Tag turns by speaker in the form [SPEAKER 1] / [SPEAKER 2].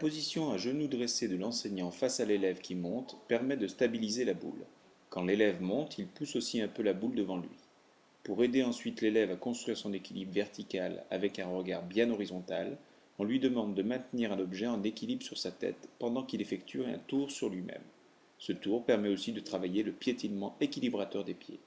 [SPEAKER 1] position à genoux dressés de l'enseignant face à l'élève qui monte permet de stabiliser la boule. Quand l'élève monte, il pousse aussi un peu la boule devant lui. Pour aider ensuite l'élève à construire son équilibre vertical avec un regard bien horizontal, on lui demande de maintenir un objet en équilibre sur sa tête pendant qu'il effectue un tour sur lui-même. Ce tour permet aussi de travailler le piétinement équilibrateur des pieds.